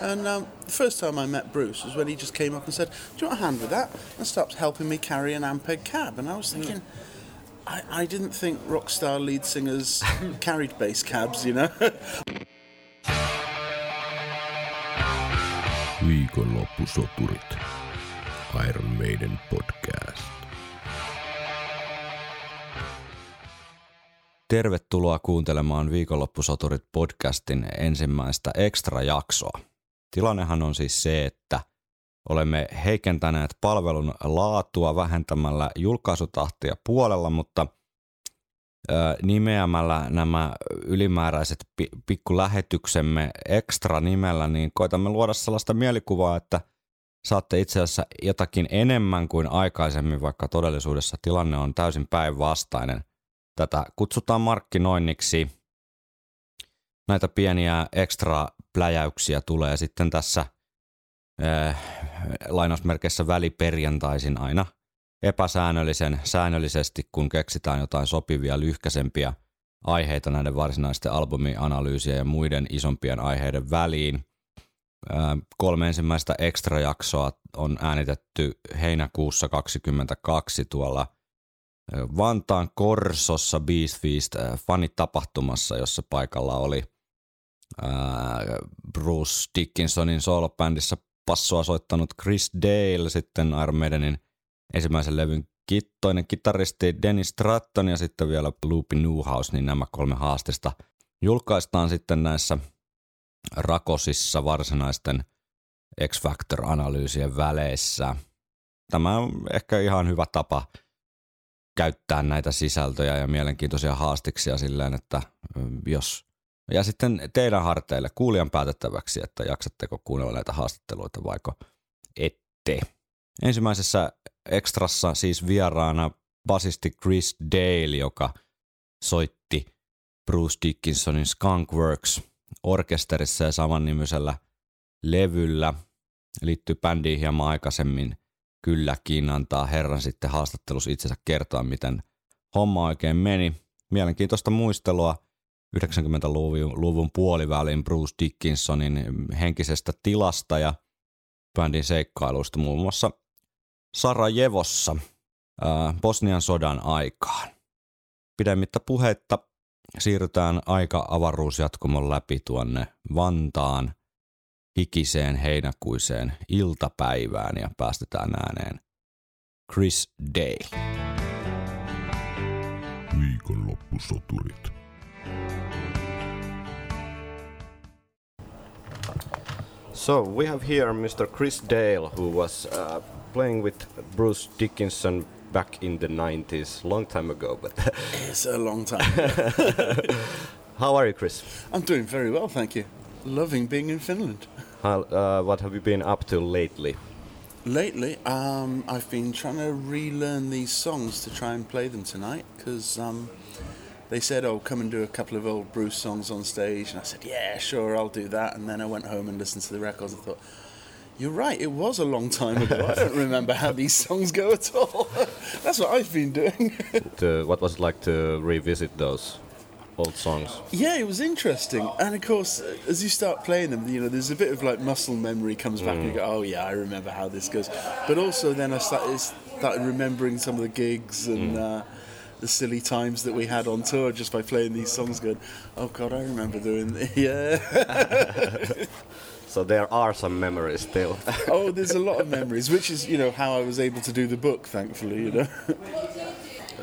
And um, the first time I met Bruce was when he just came up and said, "Do you want a hand with that?" and stopped helping me carry an Ampeg cab. And I was thinking, I, I didn't think rock star lead singers carried bass cabs, you know. Viikonloppusoturit. Iron Maiden podcast. Tervetuloa kuuntelemaan Viikonloppusoturit podcastin ensimmäistä extra-jaksoa. Tilannehan on siis se, että olemme heikentäneet palvelun laatua vähentämällä julkaisutahtia puolella, mutta nimeämällä nämä ylimääräiset pi- pikkulähetyksemme extra nimellä, niin koitamme luoda sellaista mielikuvaa, että saatte itse asiassa jotakin enemmän kuin aikaisemmin, vaikka todellisuudessa tilanne on täysin päinvastainen. Tätä kutsutaan markkinoinniksi. Näitä pieniä ekstra pläjäyksiä tulee sitten tässä äh, lainausmerkeissä väliperjantaisin aina epäsäännöllisen säännöllisesti, kun keksitään jotain sopivia lyhkäsempiä aiheita näiden varsinaisten albumianalyysiä ja muiden isompien aiheiden väliin. Äh, kolme ensimmäistä extra-jaksoa on äänitetty heinäkuussa 22 tuolla Vantaan Korsossa Beast Feast fanitapahtumassa, jossa paikalla oli Bruce Dickinsonin soolobändissä passoa soittanut Chris Dale, sitten Iron Maidenin ensimmäisen levyn kittoinen kitaristi Dennis Stratton ja sitten vielä Loopy Newhouse, niin nämä kolme haastista julkaistaan sitten näissä rakosissa varsinaisten X-Factor-analyysien väleissä. Tämä on ehkä ihan hyvä tapa käyttää näitä sisältöjä ja mielenkiintoisia haastiksia silleen, että jos ja sitten teidän harteille kuulijan päätettäväksi, että jaksatteko kuunnella näitä haastatteluita vaiko ette. Ensimmäisessä ekstrassa siis vieraana basisti Chris Dale, joka soitti Bruce Dickinsonin Skunkworks orkesterissa ja samannimisellä levyllä. Liittyy bändiin hieman aikaisemmin kylläkin, antaa herran sitten haastattelussa itsensä kertoa, miten homma oikein meni. Mielenkiintoista muistelua 90-luvun puolivälin Bruce Dickinsonin henkisestä tilasta ja bändin seikkailuista muun muassa Sarajevossa Bosnian sodan aikaan. Pidemmittä puhetta siirrytään aika avaruusjatkumon läpi tuonne Vantaan hikiseen heinäkuiseen iltapäivään ja päästetään ääneen Chris Dale. Viikonloppusoturit. So we have here Mr. Chris Dale, who was uh, playing with Bruce Dickinson back in the 90s, long time ago. But it's a long time. how are you, Chris? I'm doing very well, thank you. Loving being in Finland. How, uh, what have you been up to lately? Lately, um, I've been trying to relearn these songs to try and play them tonight because um, they said, "Oh, come and do a couple of old Bruce songs on stage," and I said, "Yeah, sure, I'll do that." And then I went home and listened to the records and thought, "You're right, it was a long time ago. I don't remember how these songs go at all." That's what I've been doing. to, what was it like to revisit those old songs? Yeah, it was interesting, and of course, uh, as you start playing them, you know, there's a bit of like muscle memory comes back, and you mm. go, "Oh yeah, I remember how this goes." But also, then I started started remembering some of the gigs and. Mm. Uh, the silly times that we had on tour just by playing these songs going oh god i remember doing this. yeah So there are some memories still. oh there's a lot of memories which is you know how i was able to do the book thankfully you know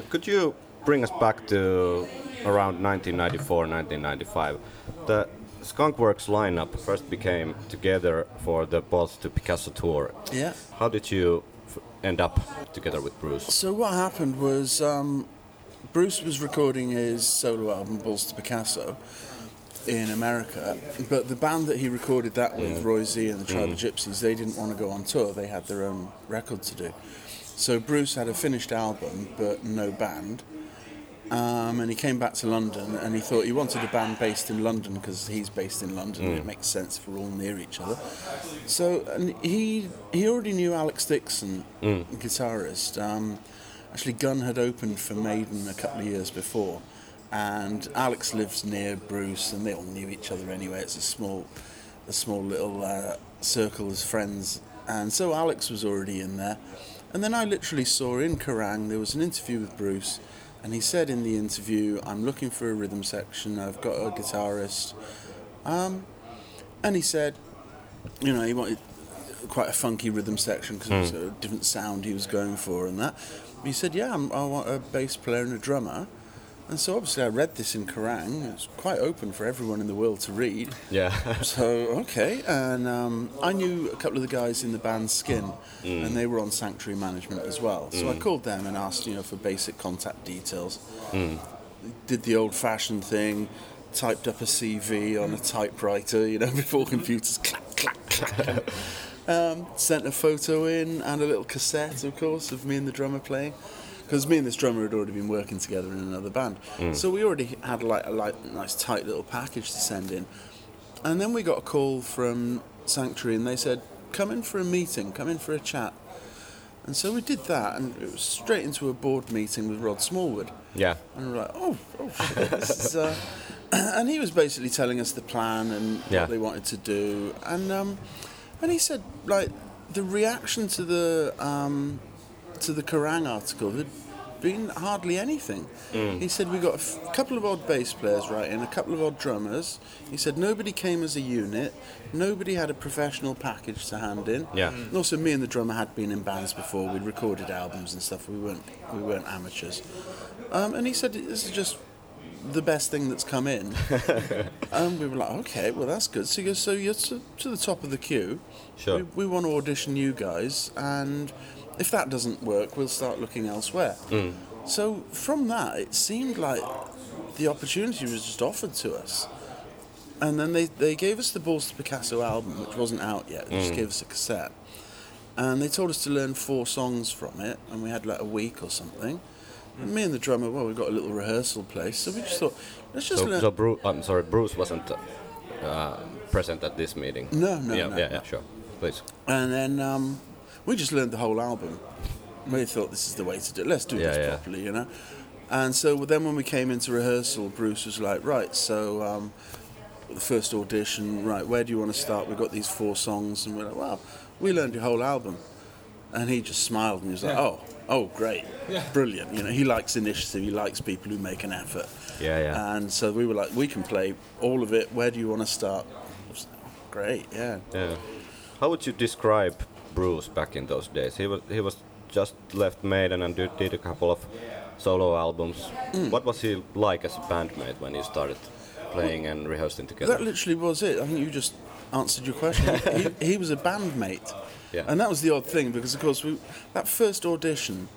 Could you bring us back to around 1994, 1995? The Skunkworks lineup first became together for the Balls to Picasso tour. yeah How did you f- end up together with Bruce? So what happened was um, Bruce was recording his solo album Balls to Picasso in America, but the band that he recorded that with, Roy Z and the Tribe of Gypsies, they didn't want to go on tour. They had their own record to do. So Bruce had a finished album but no band. Um, and he came back to London and he thought he wanted a band based in London because he's based in London and it makes sense if we're all near each other. So and he he already knew Alex Dickson, guitarist. Um, actually, Gun had opened for Maiden a couple of years before, and Alex lives near Bruce, and they all knew each other anyway. It's a small a small little uh, circle as friends, and so Alex was already in there, and then I literally saw in Kerrang there was an interview with Bruce, and he said in the interview, "I'm looking for a rhythm section. I've got a guitarist," um, and he said, you know, he wanted quite a funky rhythm section because it was a different sound he was going for and that. He said, "Yeah, I'm, I want a bass player and a drummer." And so obviously I read this in Kerrang. It's quite open for everyone in the world to read. Yeah. So okay, and um, I knew a couple of the guys in the band Skin, mm. and they were on Sanctuary Management as well. So I mm. called them and asked, you know, for basic contact details. Mm. Did the old-fashioned thing, typed up a CV on a typewriter, you know, before computers clack clack clack. um, sent a photo in and a little cassette, of course, of me and the drummer playing. Because me and this drummer had already been working together in another band, so we already had like a like, nice tight little package to send in. And then we got a call from Sanctuary and they said, come in for a meeting, come in for a chat. And so we did that and it was straight into a board meeting with Rod Smallwood. Yeah. And we're like, oh, oh shit. This is, uh... and he was basically telling us the plan and Yeah. what they wanted to do. And um, and he said, like, the reaction to the um, to the Kerrang article had been hardly anything. Mm. He said we got a f- couple of odd bass players right in, a couple of odd drummers. He said nobody came as a unit, nobody had a professional package to hand in. Yeah. And also, me and the drummer had been in bands before. We'd recorded albums and stuff. We weren't we weren't amateurs. Um, and he said this is just the best thing that's come in. and we were like, okay, well that's good. So goes, so you're to, to the top of the queue. Sure. We, we want to audition you guys, and if that doesn't work, we'll start looking elsewhere. Hmm. So from that, it seemed like the opportunity was just offered to us. And then they, they gave us the Balls to Picasso album, which wasn't out yet. They just hmm. gave us a cassette. And they told us to learn four songs from it, and we had like a week or something. And me and the drummer, well, we got a little rehearsal place, so we just thought, let's just So, learn. so Bruce, I'm sorry, Bruce wasn't uh, present at this meeting. No, no, yeah, no, yeah, no. yeah, sure. Please. And then um, we just learned the whole album. We thought this is the way to do it. Let's do Yeah, this yeah. properly, you know. And so then when we came into rehearsal, Bruce was like, "Right, so um, the first audition, right? Where do you want to start? We've got these four songs, and we're like, well, we learned your whole album." And he just smiled and he was like, "Oh, oh, great, brilliant." You know, he likes initiative. He likes people who make an effort. Yeah, yeah. And so we were like, "We can play all of it. Where do you want to start?" I was like, "Oh, Great, yeah. Yeah. How would you describe Bruce back in those days? He was he was just left Maiden and did, did a couple of solo albums. Mm. What was he like as a bandmate when he started playing and rehearsing together? That literally was it. I think you just answered your question. he, he was a bandmate. Yeah. And that was the odd thing because, of course, we, that first audition,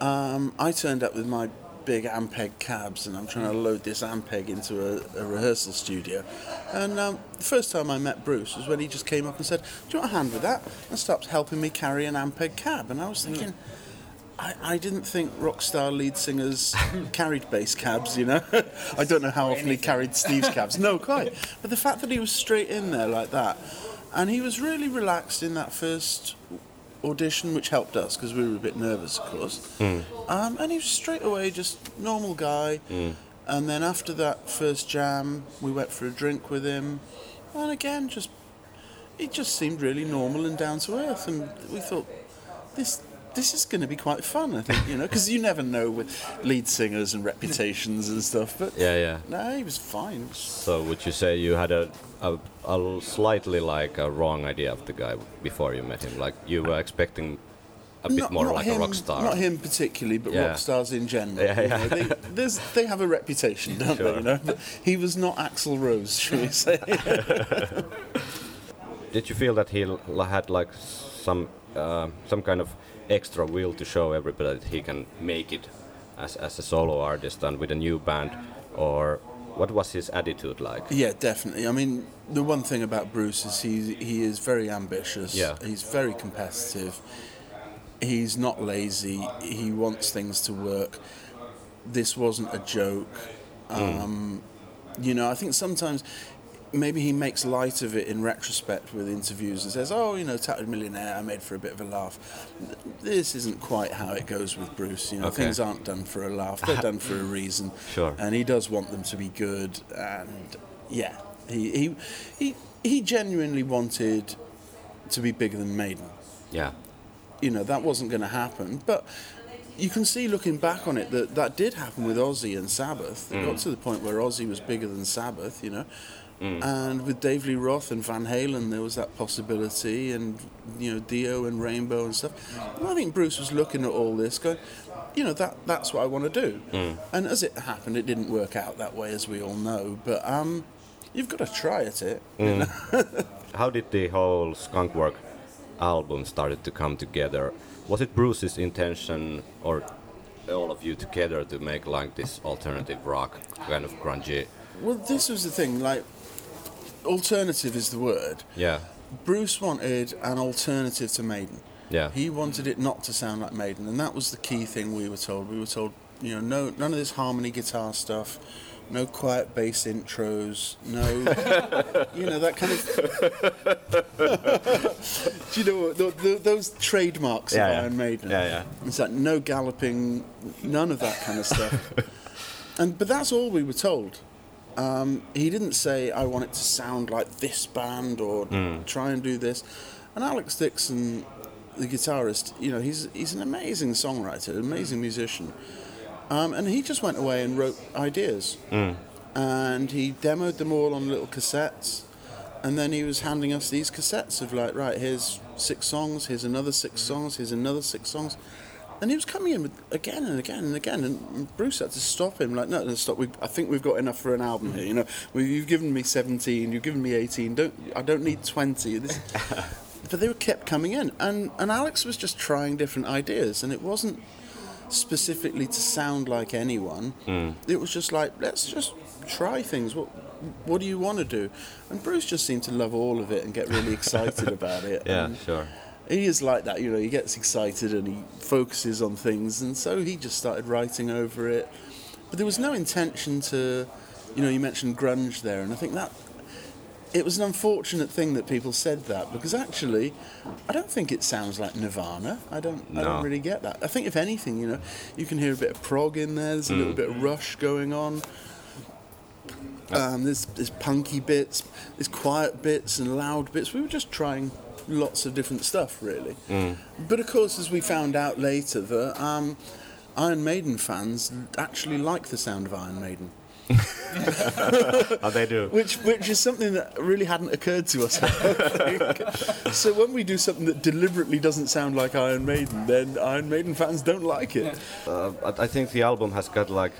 um, I turned up with my big Ampeg cabs and I'm trying to load this Ampeg into a, a rehearsal studio. And um, the first time I met Bruce was when he just came up and said, Do you want a hand with that? And stopped helping me carry an Ampeg cab. And I was thinking, I, I didn't think rock star lead singers carried bass cabs, you know. I don't know how often he carried Steve's cabs. No, quite. But the fact that he was straight in there like that, and he was really relaxed in that first audition, which helped us because we were a bit nervous, of course. Um, and he was straight away just normal guy. And then after that first jam, we went for a drink with him, and again, just he just seemed really normal and down to earth, and we thought this this is going to be quite fun. I think you know because you never know with lead singers and reputations and stuff. But Yeah, yeah. no, he was fine. So would you say you had a, a, a slightly like a wrong idea of the guy before you met him? Like you were expecting a bit more like him, a rock star. Not him particularly, but Yeah. rock stars in general. Yeah, you yeah. know, they, they have a reputation, don't Sure. they? You know, but he was not Axl Rose, shall we say? Did you feel that he had like some uh, some kind of extra will to show everybody that he can make it as, as a solo artist and with a new band, or what was his attitude like? Yeah, definitely. I mean, the one thing about Bruce is he he is very ambitious. Yeah. He's very competitive. He's not lazy. He wants things to work. This wasn't a joke. Um, You know, I think sometimes maybe he makes light of it in retrospect with interviews and says, "Oh, you know, Tattooed Millionaire, I made for a bit of a laugh." This isn't quite how it goes with Bruce. You know, Okay. things aren't done for a laugh; they're done for a reason. Sure. And he does want them to be good, and yeah, He he he he genuinely wanted to be bigger than Maiden. Yeah. You know that wasn't going to happen, but. You can see looking back on it that that did happen with Ozzy and Sabbath. It got mm. to the point where Ozzy was bigger than Sabbath, you know. Mm. And with Dave Lee Roth and Van Halen, there was that possibility, and you know Dio and Rainbow and stuff. And I think Bruce was looking at all this, going, you know, that that's what I want to do. Mm. And as it happened, it didn't work out that way, as we all know. But um, you've got to try at it. Mm. How did the whole Skunkwork album started to come together? Was it Bruce's intention or all of you together to make like this alternative rock kind of grungy? Well, this was the thing. Like, alternative is the word. Yeah. Bruce wanted an alternative to Maiden. Yeah. He wanted it not to sound like Maiden, and that was the key thing we were told. We were told, you know, no, none of this harmony guitar stuff, no quiet bass intros, no, you know, that kind of. Do you know what, the, the, those trademarks Yeah, of yeah. Iron Maiden? Yeah, yeah. It's like no galloping, none of that kind of stuff. and but that's all we were told. Um, he didn't say I want it to sound like this band or try and do this. And Alex Dickson, the guitarist, you know, he's he's an amazing songwriter, an amazing musician. Um, and he just went away and wrote ideas. And he demoed them all on little cassettes. And then he was handing us these cassettes of like, right, here's six songs, here's another six songs, here's another six songs. And he was coming in with again and again and again, and Bruce had to stop him. Like, no, no, stop. We, I think we've got enough for an album here. You know, we, you've given me seventeen, you've given me eighteen. Don't I don't need twenty. This, but they were kept coming in, and and Alex was just trying different ideas, and it wasn't specifically to sound like anyone. Hmm. It was just like let's just try things. What what do you want to do? And Bruce just seemed to love all of it and get really excited about it. Yeah, and sure. He is like that, you know. He gets excited and he focuses on things, and so he just started writing over it. But there was no intention to, you know. You mentioned grunge there, and I think that it was an unfortunate thing that people said that because actually, I don't think it sounds like Nirvana. I don't. No. I don't really get that. I think if anything, you know, you can hear a bit of prog in there. There's a little bit of Rush going on. Um, there's, there's punky bits, there's quiet bits and loud bits. We were just trying lots of different stuff, really. But of course, as we found out later, that um, Iron Maiden fans actually like the sound of Iron Maiden, Oh, they do. which which is something that really hadn't occurred to us. I don't think. so when we do something that deliberately doesn't sound like Iron Maiden, then Iron Maiden fans don't like it. Uh, I I think the album has got like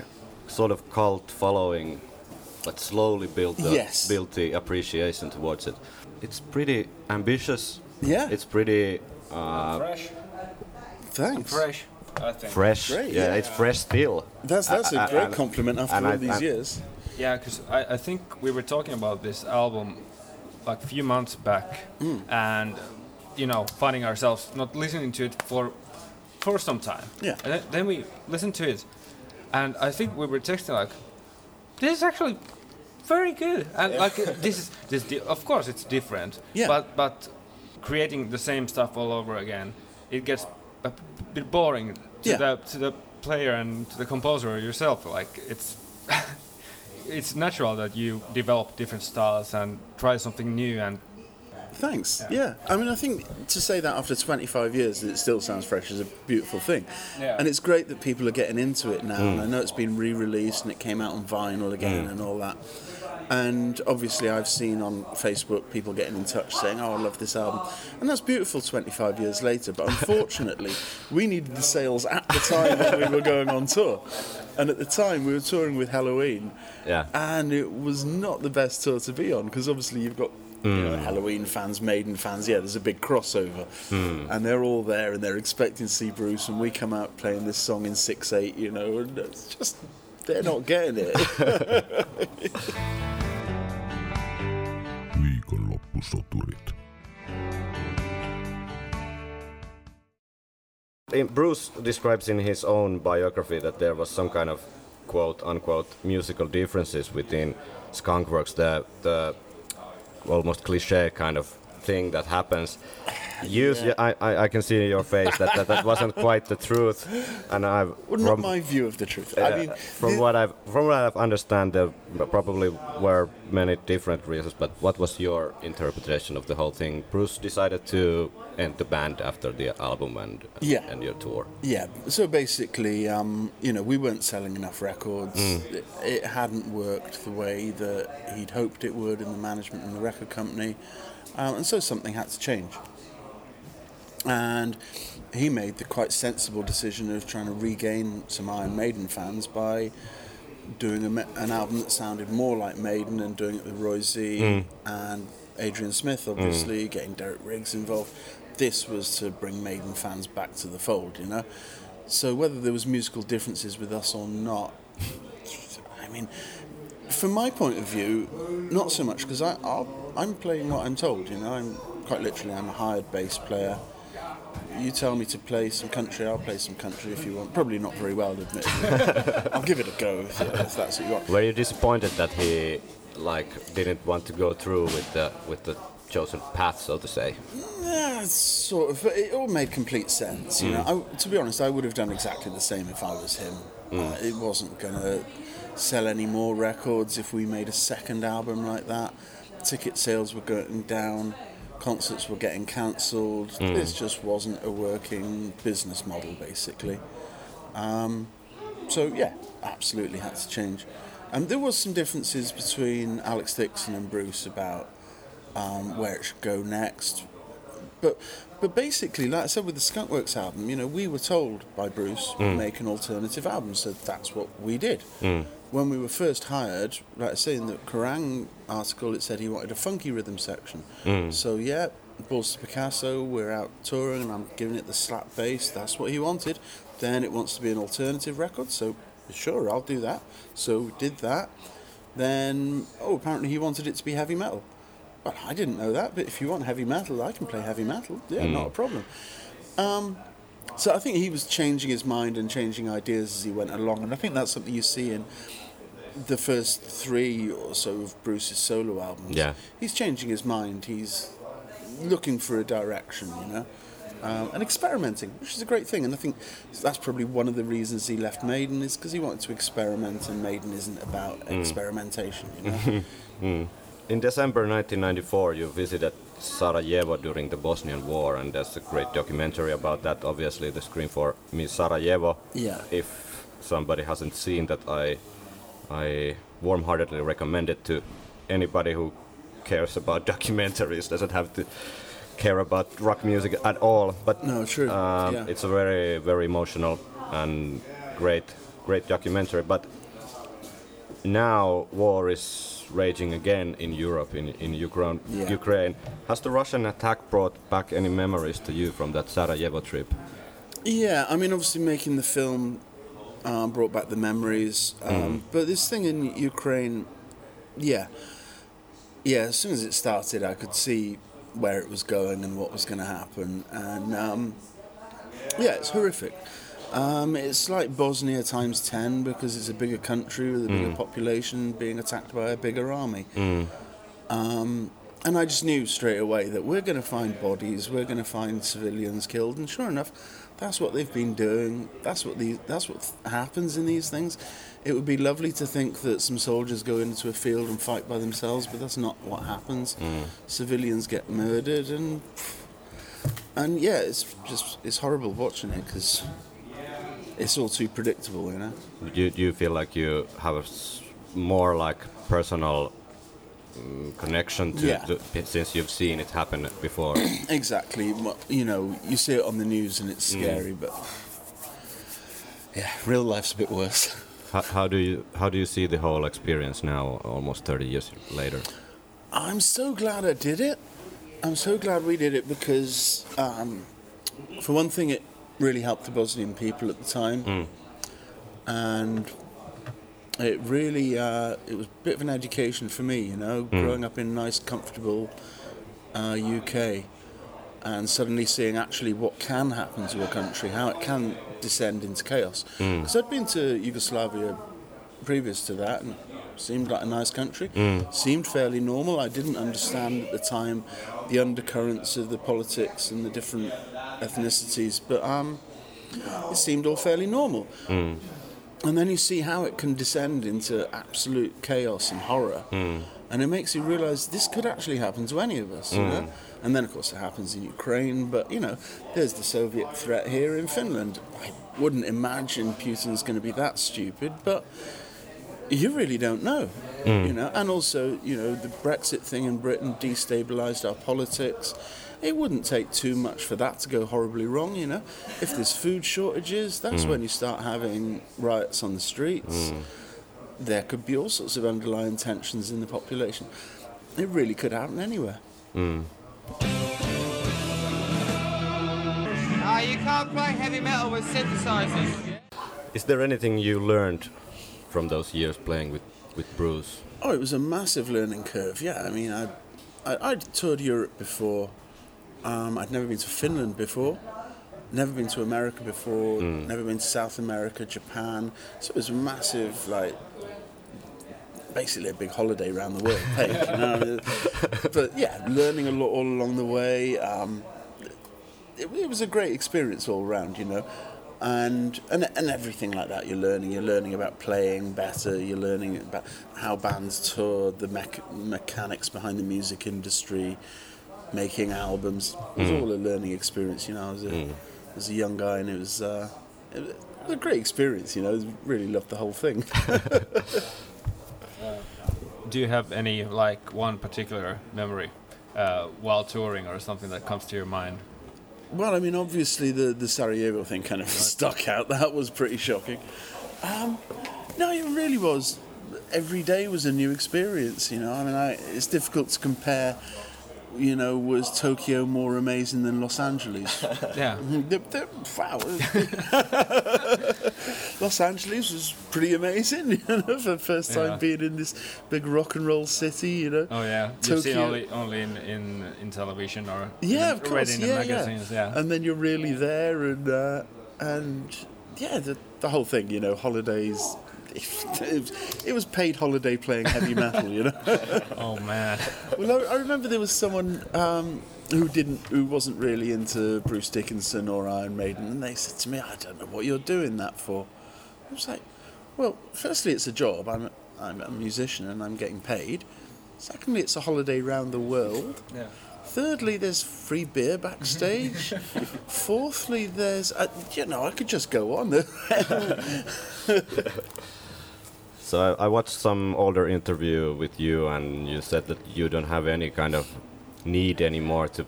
sort of cult following, but slowly built the, Yes. built the appreciation towards it. It's pretty ambitious. Yeah. It's pretty uh, fresh. Thanks. Fresh, I think. fresh. Great, yeah, yeah. it's fresh still. That's that's a great and- compliment after all I- these and- years. Yeah, because I, I think we were talking about this album like a few months back, Hmm. and you know, finding ourselves not listening to it for for some time. Yeah. And then, then we listened to it, and I think we were texting like, "This is actually very good," and like this is this. Di- of course, it's different. Yeah. But but creating the same stuff all over again, it gets a bit boring to Yeah. the to the player and to the composer yourself. Like it's it's natural that you develop different styles and try something new and Thanks. Yeah. I mean, I think to say that after 25 years it still sounds fresh is a beautiful thing. Yeah. And it's great that people are getting into it now. And I know it's been re released and it came out on vinyl again mm. and all that. And obviously, I've seen on Facebook people getting in touch saying, Oh, I love this album. And that's beautiful 25 years later. But unfortunately, we needed the sales at the time when we were going on tour. And at the time, we were touring with Helloween. Yeah. And it was not the best tour to be on because obviously you've got you know, hmm. Helloween fans, Maiden fans. Yeah, there's a big crossover, hmm. and they're all there and they're expecting to see Bruce, and we come out playing this song in six eight. You know, and it's just they're not getting it. Viikonloppusoturit. Eh, Bruce describes in his own biography that there was some kind of quote unquote musical differences within Skunkworks, the the almost cliche kind of thing that happens. You, Yeah. I, I, I can see in your face that, that that wasn't quite the truth, and I've Well, not from, my view of the truth. uh, I mean, from what I've from what I've understand, there probably were many different reasons. But what was your interpretation of the whole thing? Bruce decided to end the band after the album and Yeah. and your tour. Yeah. So basically, um, you know, we weren't selling enough records. It, it hadn't worked the way that he'd hoped it would in the management and the record company, um, and so something had to change. And he made the quite sensible decision of trying to regain some Iron Maiden fans by doing a, an album that sounded more like Maiden and doing it with Roy Z mm. and Adrian Smith, mm. obviously, getting Derek Riggs involved. This was to bring Maiden fans back to the fold, you know? So whether there was musical differences with us or not, I mean, from my point of view, not so much because I'm playing what I'm told. You know, I'm quite literally I'm a hired bass player. You tell me to play some country, I'll play some country if you want. Probably not very well, admittedly. I'll give it a go if, if that's what you want. Were you disappointed that he like didn't want to go through with the with the chosen path, so to say? Yeah, sort of. It all made complete sense. You know, I, to be honest, I would have done exactly the same if I was him. Uh, it wasn't gonna sell any more records if we made a second album like that. Ticket sales were going down. Concerts were getting cancelled. This just wasn't a working business model, basically. Um, so yeah, absolutely had to change. And there was some differences between Alex Dickson and Bruce about um, where it should go next. But but basically, like I said with the Skunkworks album, you know, we were told by Bruce to make an alternative album, so that's what we did. When we were first hired, like I say in the Kerrang article, it said he wanted a funky rhythm section. So yeah, Balls to Picasso, we're out touring, and I'm giving it the slap bass. That's what he wanted. Then it wants to be an alternative record, so sure, I'll do that. So we did that. Then oh, apparently he wanted it to be heavy metal. Well, I didn't know that, but if you want heavy metal, I can play heavy metal. Yeah, not a problem. Um, so I think he was changing his mind and changing ideas as he went along, and I think that's something you see in the first three or so of Bruce's solo albums. Yeah. he's changing his mind. He's looking for a direction, you know, um, and experimenting, which is a great thing. And I think that's probably one of the reasons he left Maiden is because he wanted to experiment, and Maiden isn't about experimentation, you know. In December 1994, you visited Sarajevo during the Bosnian War, and there's a great documentary about that. Obviously, the Scream for Me Sarajevo. Yeah. If somebody hasn't seen that, I I warm-heartedly recommend it to anybody who cares about documentaries. Doesn't have to care about rock music at all, but No, true. um, Yeah. it's a very very emotional and great great documentary. But now war is raging again in Europe, in, in Ukraine, Yeah. Ukraine. Has the Russian attack brought back any memories to you from that Sarajevo trip? Yeah, I mean, obviously making the film um, brought back the memories, um, but this thing in Ukraine, yeah, yeah. As soon as it started, I could see where it was going and what was going to happen, and um, yeah, it's horrific. Um, it's like Bosnia times ten because it's a bigger country with a bigger population being attacked by a bigger army. Um, and I just knew straight away that we're going to find bodies, we're going to find civilians killed, and sure enough, that's what they've been doing. That's what these, that's what th- happens in these things. It would be lovely to think that some soldiers go into a field and fight by themselves, but that's not what happens. Civilians get murdered, and and yeah, it's just it's horrible watching it because it's all too predictable, you know. Do you, do you feel like you have a more like personal mm, connection to, Yeah. to since you've seen it happen before? Exactly. You know, you see it on the news and it's scary, but yeah, real life's a bit worse. how, how do you how do you see the whole experience now, almost 30 years later? I'm so glad I did it. I'm so glad we did it because, um, for one thing, it really helped the Bosnian people at the time, and it really uh, it was a bit of an education for me. You know, growing up in a nice, comfortable uh, UK, and suddenly seeing actually what can happen to a country, how it can descend into chaos. Because I'd been to Yugoslavia previous to that, and seemed like a nice country, seemed fairly normal. I didn't understand at the time the undercurrents of the politics and the different ethnicities, but um, it seemed all fairly normal. Hmm. And then you see how it can descend into absolute chaos and horror. Hmm. And it makes you realize this could actually happen to any of us, you know? Hmm. And then, of course, it happens in Ukraine, but, you know, there's the Soviet threat here in Finland. I wouldn't imagine Putin's going to be that stupid, but you really don't know, you know? And also, you know, the Brexit thing in Britain destabilized our politics. It wouldn't take too much for that to go horribly wrong, you know. If there's food shortages, that's when mm. you start having riots on the streets. Mm. There could be all sorts of underlying tensions in the population. It really could happen anywhere. Mm. Ah, you can't play heavy metal with synthesizers. Is there anything you learned from those years playing with, with Bruce? Oh, it was a massive learning curve. Yeah, I mean, I, I I'd toured Europe before. Um, I'd never been to Finland before. Never been to America before. Never been to South America, Japan. So it was a massive, like, basically a big holiday around the world. Page, you know? but yeah, learning a lot all along the way. Um, it, it was a great experience all around, you know, and, and and everything like that. You're learning. You're learning about playing better. You're learning about how bands tour, the mech- mechanics behind the music industry, making albums. It was all a learning experience, you know. I was a, as a young guy, and it was, uh, it was a great experience, you know. I really loved the whole thing. Do you have any like one particular memory uh, while touring or something that comes to your mind? Well, I mean, obviously the the Sarajevo thing kind of stuck out. That was pretty shocking. Um, no, it really was. Every day was a new experience. You know, I mean, I, it's difficult to compare. You know, was Tokyo more amazing than Los Angeles? Yeah. Wow. Los Angeles was pretty amazing, you know, for the first time Yeah. being in this big rock and roll city, you know. Oh yeah. You've seen only only in, in in television or Yeah, in- of course. yeah, magazines. yeah. Yeah. And then you're really there, and uh, and yeah, the, the whole thing, you know, holidays. It was, paid holiday playing heavy metal, you know. oh man. well, I, I remember there was someone um, who didn't, who wasn't really into Bruce Dickinson or Iron Maiden, and they said to me, "I don't know what you're doing that for." I was like, "Well, firstly, it's a job. I'm a, I'm a musician and I'm getting paid. Secondly, it's a holiday round the world." Yeah. Thirdly, there's free beer backstage. Fourthly, there's, uh, you know, I could just go on. So I, I watched some older interview with you, and you said that you don't have any kind of need anymore to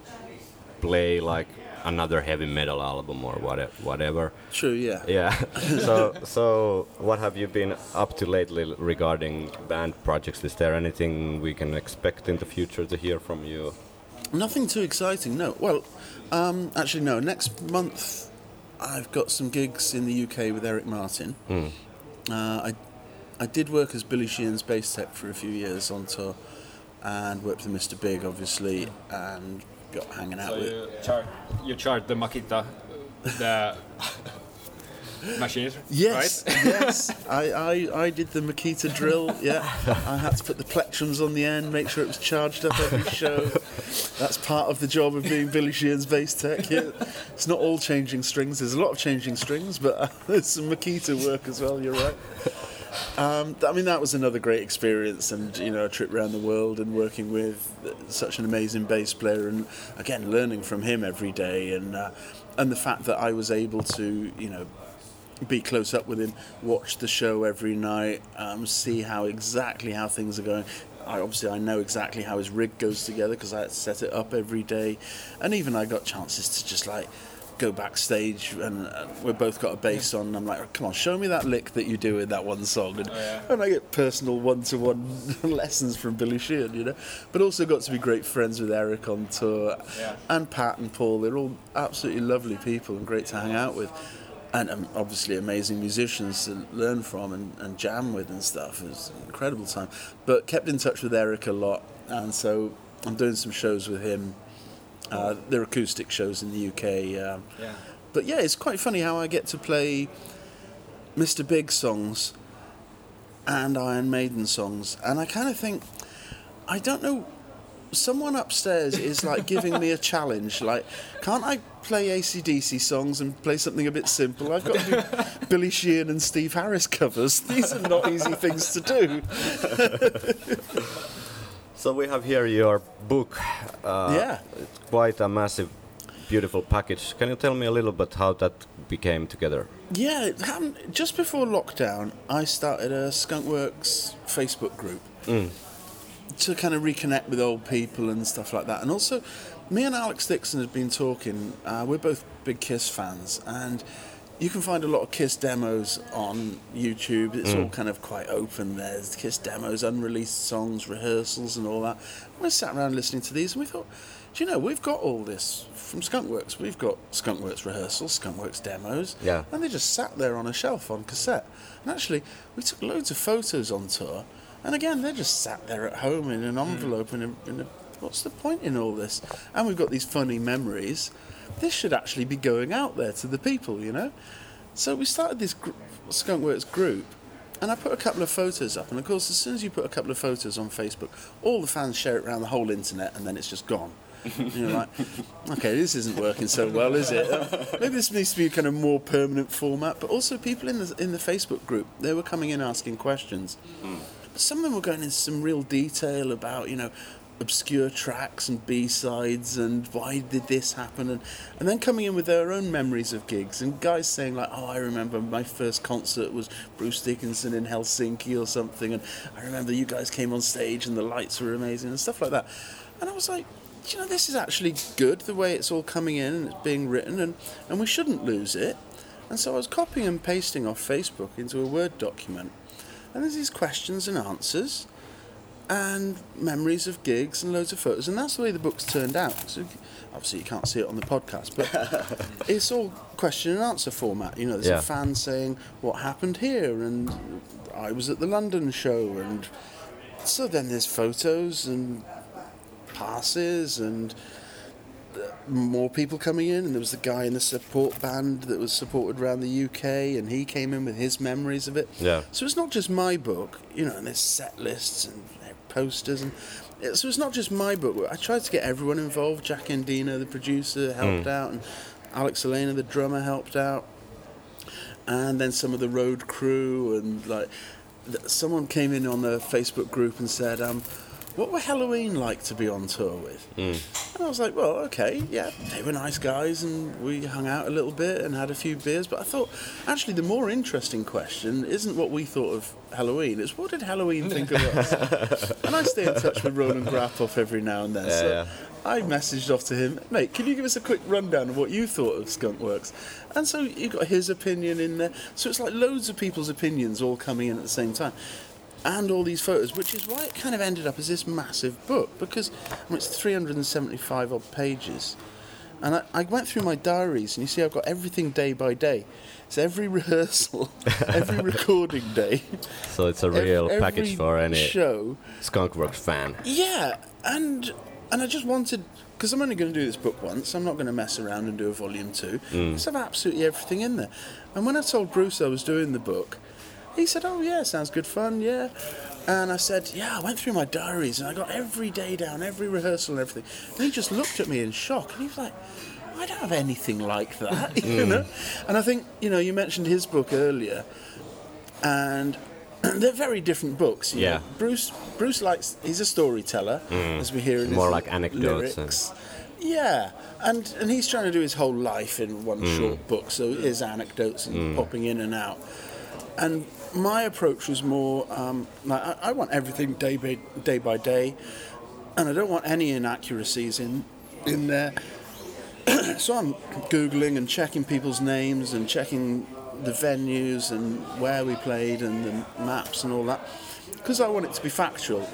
play like another heavy metal album or whatever. Whatever. True, yeah. Yeah. so so what have you been up to lately regarding band projects? Is there anything we can expect in the future to hear from you? Nothing too exciting, no. Well, um, actually, no. Next month, I've got some gigs in the UK with Eric Martin. Uh, I, I did work as Billy Sheehan's bass tech for a few years on tour, and worked with Mr. Big, obviously, and got hanging out So with. you chart you chart the Makita the machines, Yes, right? yes. I, I, I did the Makita drill, yeah. I had to put the plectrums on the end, make sure it was charged up every show. That's part of the job of being Billy Sheehan's bass tech, yeah. It's not all changing strings, there's a lot of changing strings, but uh, there's some Makita work as well, you're right. Um, I mean, that was another great experience, and you know, a trip around the world and working with such an amazing bass player, and again, learning from him every day, and uh, and the fact that I was able to, you know, be close up with him, watch the show every night, um, see how exactly how things are going. I, obviously, I know exactly how his rig goes together because I to set it up every day, and even I got chances to just like go backstage and uh, we've both got a bass on and I'm like come on show me that lick that you do in that one song. And, and I get personal one-to-one lessons from Billy Sheehan you know? But also got to be great friends with Eric on tour Yeah. and Pat and Paul. They're all absolutely lovely people and great to hang out with and um, obviously amazing musicians to learn from and, and jam with and stuff it was an incredible time but kept in touch with Eric a lot and so I'm doing some shows with him uh, they're acoustic shows in the UK um, Yeah. but yeah, it's quite funny how I get to play Mr. Big songs and Iron Maiden songs, and I kind of think, I don't know. Someone upstairs is like giving me a challenge. Like, can't I play ACDC songs and play something a bit simple? I've got to do Billy Sheehan and Steve Harris covers. These are not easy things to do. So we have here your book. Uh, Yeah. It's quite a massive, beautiful package. Can you tell me a little bit how that became together? Yeah, it happened just before lockdown. I started a Skunkworks Facebook group to kind of reconnect with old people and stuff like that. And also, me and Alex Dickson had been talking. Uh, we're both big Kiss fans, and you can find a lot of Kiss demos on YouTube. It's all kind of quite open. There's Kiss demos, unreleased songs, rehearsals, and all that. We sat around listening to these, and we thought, do you know, we've got all this from Skunkworks. We've got Skunkworks rehearsals, Skunkworks demos, Yeah. and they just sat there on a shelf on cassette. And actually, we took loads of photos on tour, and again, they're just sat there at home in an envelope. In a, in a, what's the point in all this? And we've got these funny memories. This should actually be going out there to the people, you know. So we started this gr- Skunkworks group, and I put a couple of photos up. And of course, as soon as you put a couple of photos on Facebook, all the fans share it around the whole internet, and then it's just gone. And you're like, okay, this isn't working so well, is it? Uh, maybe this needs to be a kind of more permanent format. But also, people in the in the Facebook group, they were coming in asking questions. Some of them were going into some real detail about, you know, obscure tracks and B sides and why did this happen, and and then coming in with their own memories of gigs and guys saying like, oh, I remember my first concert was Bruce Dickinson in Helsinki or something, and I remember you guys came on stage and the lights were amazing and stuff like that, and I was like. "Do You know, this is actually good the way it's all coming in and it's being written, and, and we shouldn't lose it. And so I was copying and pasting off Facebook into a Word document. And there's these questions and answers and memories of gigs and loads of photos. And that's the way the book's turned out. So obviously, you can't see it on the podcast, but it's all question and answer format. You know, there's Yeah. a fan saying, What happened here? And I was at the London show. And so then there's photos and passes and more people coming in, and there was the guy in the support band that was supported around the UK, and he came in with his memories of it. Yeah. So it's not just my book, you know, and there's set lists and posters, and it, so it's not just my book. I tried to get everyone involved. Jack Endino, the producer, helped out, and Alex Elena, the drummer, helped out, and then some of the road crew, and like th- someone came in on the Facebook group and said, um, "What were Helloween like to be on tour with?" Hmm. And I was like, well, okay, yeah, they were nice guys, and we hung out a little bit and had a few beers. But I thought, actually, the more interesting question isn't what we thought of Helloween; it's what did Helloween think of us. and I stay in touch with Roland Grapow every now and then. so yeah. I messaged off to him, mate, can you give us a quick rundown of what you thought of Skunkworks? And so you got his opinion in there. So it's like loads of people's opinions all coming in at the same time. And all these photos, which is why it kind of ended up as this massive book, because I mean, it's 375 odd pages. And I, I went through my diaries, and you see, I've got everything day by day. It's every rehearsal, every recording day, So it's a real every package for any show. Skunkworks fan. Yeah, and and I just wanted because I'm only going to do this book once. I'm not going to mess around and do a volume two. Mm. Just have absolutely everything in there. And when I told Bruce I was doing the book, he said, "Oh yeah, sounds good fun, yeah." And I said, "Yeah, I went through my diaries and I got every day down, every rehearsal and everything." And he just looked at me in shock, and he was like. I don't have anything like that, you hmm. know. And I think you know you mentioned his book earlier, and they're very different books. Yeah. know. Bruce Bruce likes he's a storyteller, hmm. as we hear in More like anecdotes and- Yeah, and and he's trying to do his whole life in one hmm. short book, so it is anecdotes and popping in and out. And my approach was more um, I, I want everything day by day by day, and I don't want any inaccuracies in in there. so I'm googling and checking people's names and checking the venues and where we played and the maps and all that because I want it to be factual.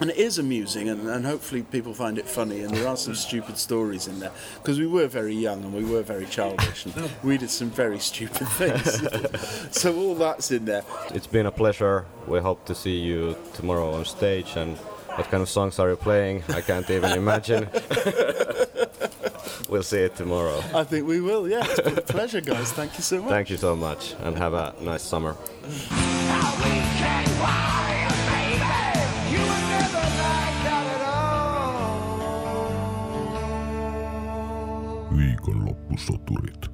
And it is amusing, and, and hopefully people find it funny. And there are some stupid stories in there because we were very young and we were very childish, and we did some very stupid things. so all that's in there. It's been a pleasure. We hope to see you tomorrow on stage. And what kind of songs are you playing? I can't even imagine. we'll see it tomorrow. I think we will. Yeah, it's been a pleasure, guys. Thank you so much. Thank you so much, and have a nice summer. Viikonloppusoturit.